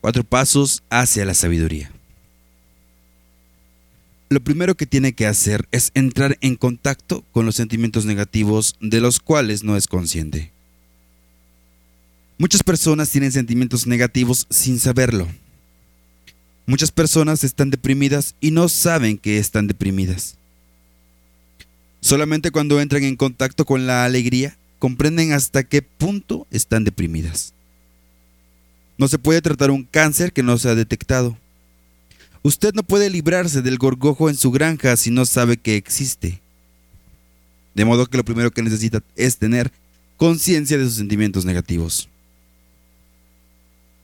Cuatro pasos hacia la sabiduría. Lo primero que tiene que hacer es entrar en contacto con los sentimientos negativos de los cuales no es consciente. Muchas personas tienen sentimientos negativos sin saberlo. Muchas personas están deprimidas y no saben que están deprimidas. Solamente cuando entran en contacto con la alegría comprenden hasta qué punto están deprimidas. No se puede tratar un cáncer que no se ha detectado. Usted no puede librarse del gorgojo en su granja si no sabe que existe. De modo que lo primero que necesita es tener conciencia de sus sentimientos negativos.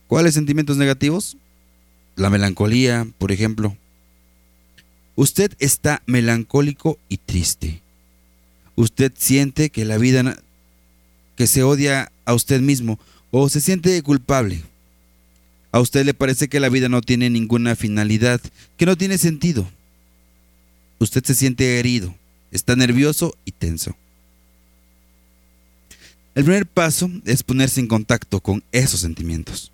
¿Cuáles sentimientos negativos? La melancolía, por ejemplo. Usted está melancólico y triste. Usted siente que la vida que se odia a usted mismo o se siente culpable. A usted le parece que la vida no tiene ninguna finalidad, que no tiene sentido. Usted se siente herido, está nervioso y tenso. El primer paso es ponerse en contacto con esos sentimientos.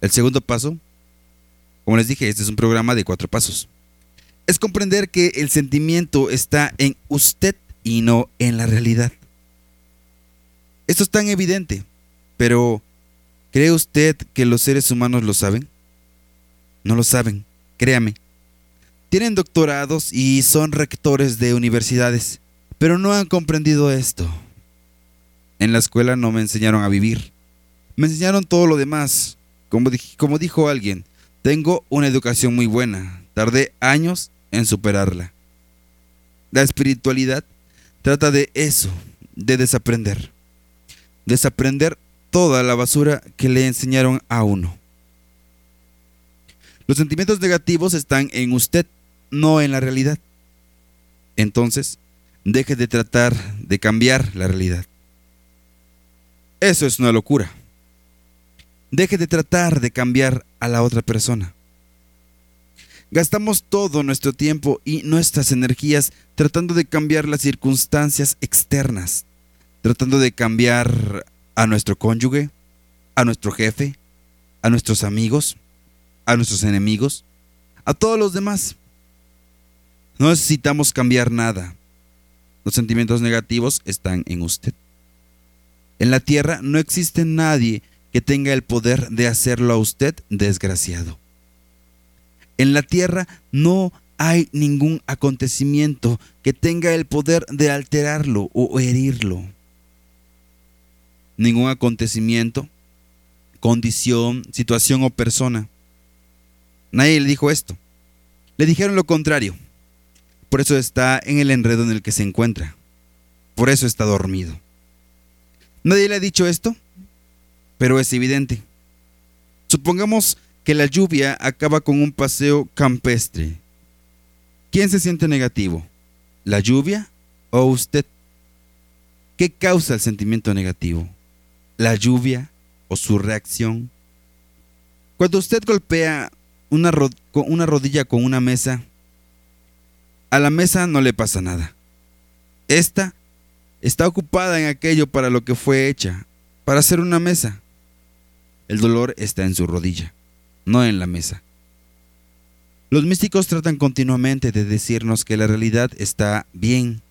El segundo paso, como les dije, este es un programa de cuatro pasos. Es comprender que el sentimiento está en usted y no en la realidad. Esto es tan evidente, pero ¿Cree usted que los seres humanos lo saben? No lo saben, créame. Tienen doctorados y son rectores de universidades, pero no han comprendido esto. En la escuela no me enseñaron a vivir. Me enseñaron todo lo demás. Como, como dijo alguien, tengo una educación muy buena. Tardé años en superarla. La espiritualidad trata de eso, de desaprender. Desaprender toda la basura que le enseñaron a uno. Los sentimientos negativos están en usted, no en la realidad. Entonces, deje de tratar de cambiar la realidad. Eso es una locura. Deje de tratar de cambiar a la otra persona. Gastamos todo nuestro tiempo y nuestras energías tratando de cambiar las circunstancias externas, tratando de cambiar a nuestro cónyuge, a nuestro jefe, a nuestros amigos, a nuestros enemigos, a todos los demás. No necesitamos cambiar nada. Los sentimientos negativos están en usted. En la tierra no existe nadie que tenga el poder de hacerlo a usted desgraciado. En la tierra no hay ningún acontecimiento que tenga el poder de alterarlo o herirlo ningún acontecimiento, condición, situación o persona. Nadie le dijo esto. Le dijeron lo contrario. Por eso está en el enredo en el que se encuentra. Por eso está dormido. Nadie le ha dicho esto, pero es evidente. Supongamos que la lluvia acaba con un paseo campestre. ¿Quién se siente negativo? ¿La lluvia o usted? ¿Qué causa el sentimiento negativo? La lluvia o su reacción. Cuando usted golpea una, una rodilla con una mesa, a la mesa no le pasa nada. Esta está ocupada en aquello para lo que fue hecha, para hacer una mesa. El dolor está en su rodilla, no en la mesa. Los místicos tratan continuamente de decirnos que la realidad está bien.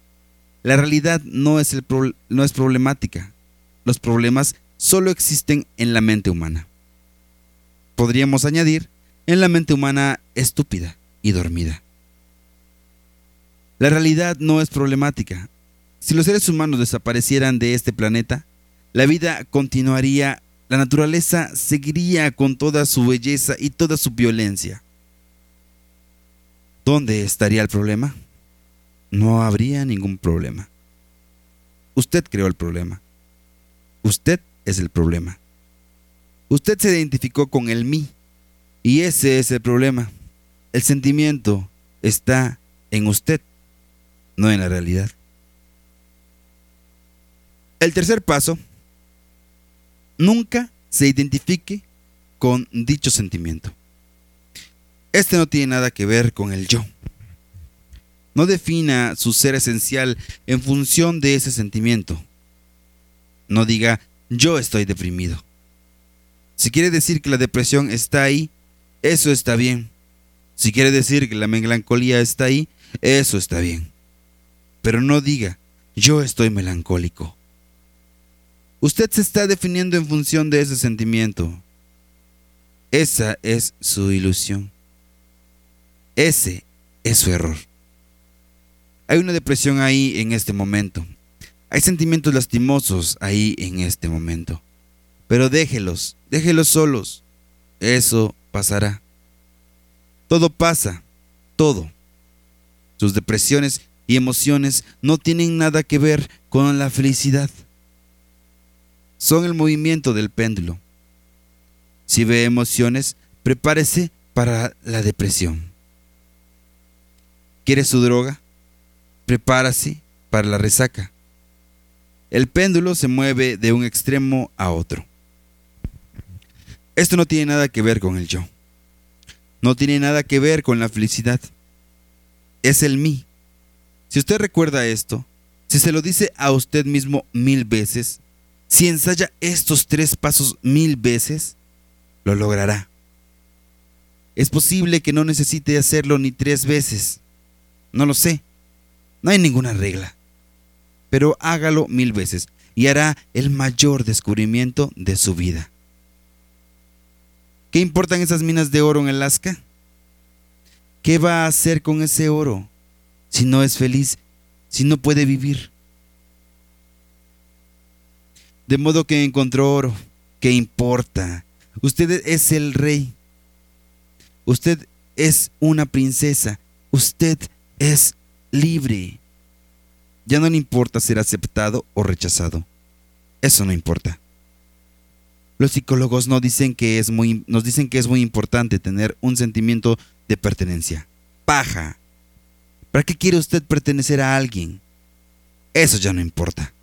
La realidad no es, el no es problemática los problemas solo existen en la mente humana. Podríamos añadir en la mente humana estúpida y dormida. La realidad no es problemática. Si los seres humanos desaparecieran de este planeta, la vida continuaría, la naturaleza seguiría con toda su belleza y toda su violencia. ¿Dónde estaría el problema? No habría ningún problema. Usted creó el problema. Usted es el problema. Usted se identificó con el mí. Y ese es el problema. El sentimiento está en usted, no en la realidad. El tercer paso, nunca se identifique con dicho sentimiento. Este no tiene nada que ver con el yo. No defina su ser esencial en función de ese sentimiento. No diga, yo estoy deprimido. Si quiere decir que la depresión está ahí, eso está bien. Si quiere decir que la melancolía está ahí, eso está bien. Pero no diga, yo estoy melancólico. Usted se está definiendo en función de ese sentimiento. Esa es su ilusión. Ese es su error. Hay una depresión ahí en este momento. Hay sentimientos lastimosos ahí en este momento. Pero déjelos, déjelos solos. Eso pasará. Todo pasa, todo. Sus depresiones y emociones no tienen nada que ver con la felicidad. Son el movimiento del péndulo. Si ve emociones, prepárese para la depresión. ¿Quiere su droga? Prepárase para la resaca. El péndulo se mueve de un extremo a otro. Esto no tiene nada que ver con el yo. No tiene nada que ver con la felicidad. Es el mí. Si usted recuerda esto, si se lo dice a usted mismo mil veces, si ensaya estos tres pasos mil veces, lo logrará. Es posible que no necesite hacerlo ni tres veces. No lo sé. No hay ninguna regla. Pero hágalo mil veces y hará el mayor descubrimiento de su vida. ¿Qué importan esas minas de oro en Alaska? ¿Qué va a hacer con ese oro si no es feliz, si no puede vivir? De modo que encontró oro. ¿Qué importa? Usted es el rey. Usted es una princesa. Usted es libre. Ya no le importa ser aceptado o rechazado. Eso no importa. Los psicólogos nos dicen que es muy, nos dicen que es muy importante tener un sentimiento de pertenencia. Paja. ¿Para qué quiere usted pertenecer a alguien? Eso ya no importa.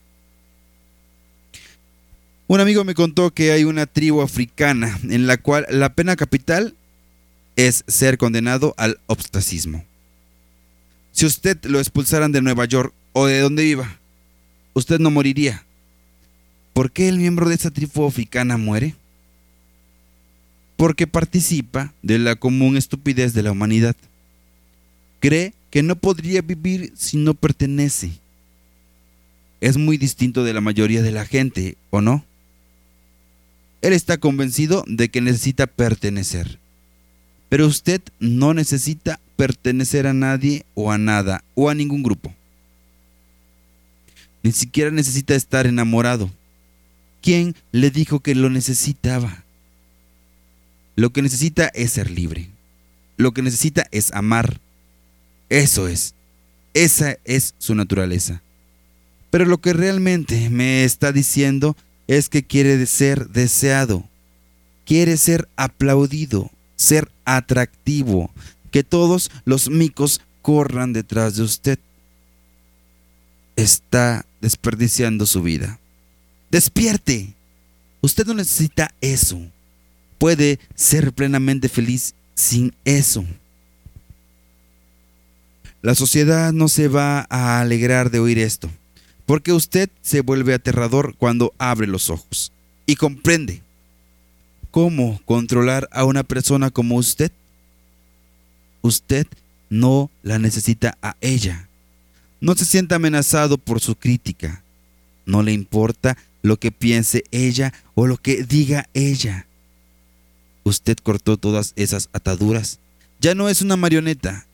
Un amigo me contó que hay una tribu africana en la cual la pena capital es ser condenado al obstacismo. Si usted lo expulsaran de Nueva York o de donde viva, usted no moriría. ¿Por qué el miembro de esa tribu africana muere? Porque participa de la común estupidez de la humanidad. Cree que no podría vivir si no pertenece. Es muy distinto de la mayoría de la gente, ¿o no? Él está convencido de que necesita pertenecer. Pero usted no necesita pertenecer a nadie o a nada o a ningún grupo. Ni siquiera necesita estar enamorado. ¿Quién le dijo que lo necesitaba? Lo que necesita es ser libre. Lo que necesita es amar. Eso es. Esa es su naturaleza. Pero lo que realmente me está diciendo es que quiere ser deseado. Quiere ser aplaudido, ser atractivo, que todos los micos corran detrás de usted. Está desperdiciando su vida. Despierte. Usted no necesita eso. Puede ser plenamente feliz sin eso. La sociedad no se va a alegrar de oír esto, porque usted se vuelve aterrador cuando abre los ojos y comprende cómo controlar a una persona como usted. Usted no la necesita a ella. No se sienta amenazado por su crítica. No le importa lo que piense ella o lo que diga ella. Usted cortó todas esas ataduras. Ya no es una marioneta.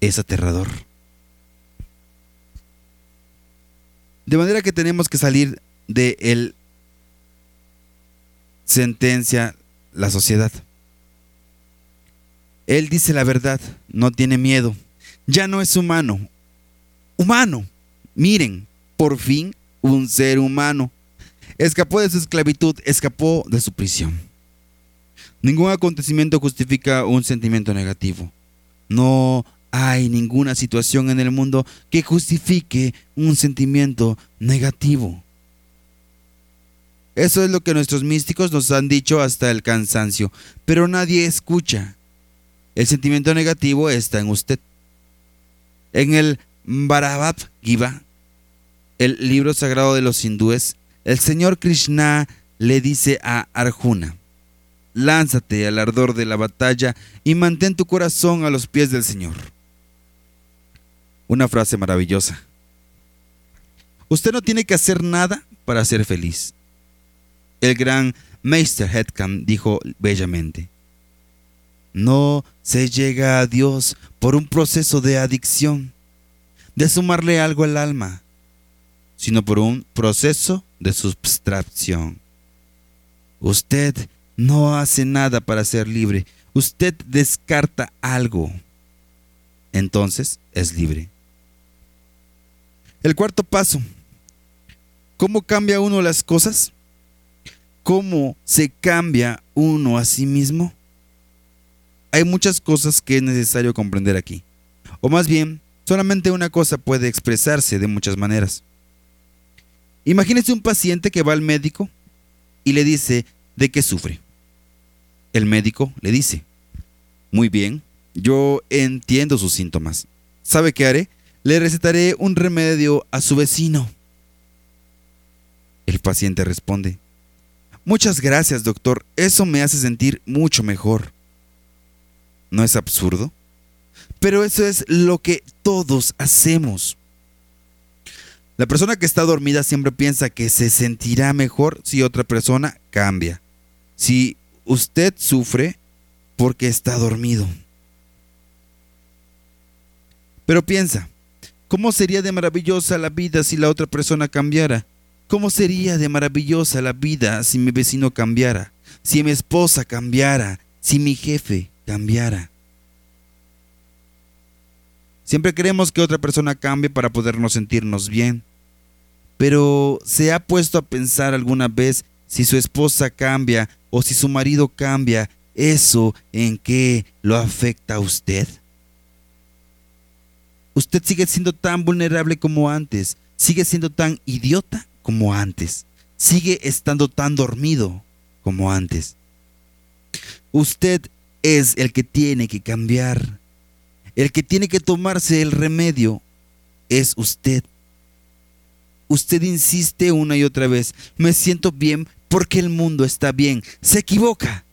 Es aterrador. De manera que tenemos que salir de el sentencia la sociedad. Él dice la verdad, no tiene miedo. Ya no es humano. Humano. Miren, por fin un ser humano. Escapó de su esclavitud, escapó de su prisión. Ningún acontecimiento justifica un sentimiento negativo. No hay ninguna situación en el mundo que justifique un sentimiento negativo. Eso es lo que nuestros místicos nos han dicho hasta el cansancio, pero nadie escucha. El sentimiento negativo está en usted. En el Bharavad Gita el libro sagrado de los hindúes, el Señor Krishna le dice a Arjuna, lánzate al ardor de la batalla y mantén tu corazón a los pies del Señor. Una frase maravillosa. Usted no tiene que hacer nada para ser feliz. El gran Meister Headcamp dijo bellamente, no se llega a Dios por un proceso de adicción, de sumarle algo al alma, sino por un proceso de sustracción. Usted no hace nada para ser libre, usted descarta algo. Entonces es libre. El cuarto paso. ¿Cómo cambia uno las cosas? ¿Cómo se cambia uno a sí mismo? Hay muchas cosas que es necesario comprender aquí. O más bien, solamente una cosa puede expresarse de muchas maneras. Imagínese un paciente que va al médico y le dice de qué sufre. El médico le dice, muy bien, yo entiendo sus síntomas. ¿Sabe qué haré? Le recetaré un remedio a su vecino. El paciente responde, muchas gracias doctor, eso me hace sentir mucho mejor. ¿No es absurdo? Pero eso es lo que todos hacemos. La persona que está dormida siempre piensa que se sentirá mejor si otra persona cambia. Si usted sufre porque está dormido. Pero piensa, ¿cómo sería de maravillosa la vida si la otra persona cambiara? ¿Cómo sería de maravillosa la vida si mi vecino cambiara? Si mi esposa cambiara? Si mi jefe cambiara? Siempre queremos que otra persona cambie para podernos sentirnos bien. Pero ¿se ha puesto a pensar alguna vez si su esposa cambia o si su marido cambia, eso en qué lo afecta a usted? Usted sigue siendo tan vulnerable como antes, sigue siendo tan idiota como antes, sigue estando tan dormido como antes. Usted es el que tiene que cambiar. El que tiene que tomarse el remedio es usted. Usted insiste una y otra vez, me siento bien porque el mundo está bien. Se equivoca.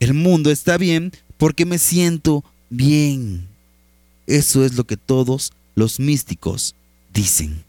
El mundo está bien porque me siento bien. Eso es lo que todos los místicos dicen.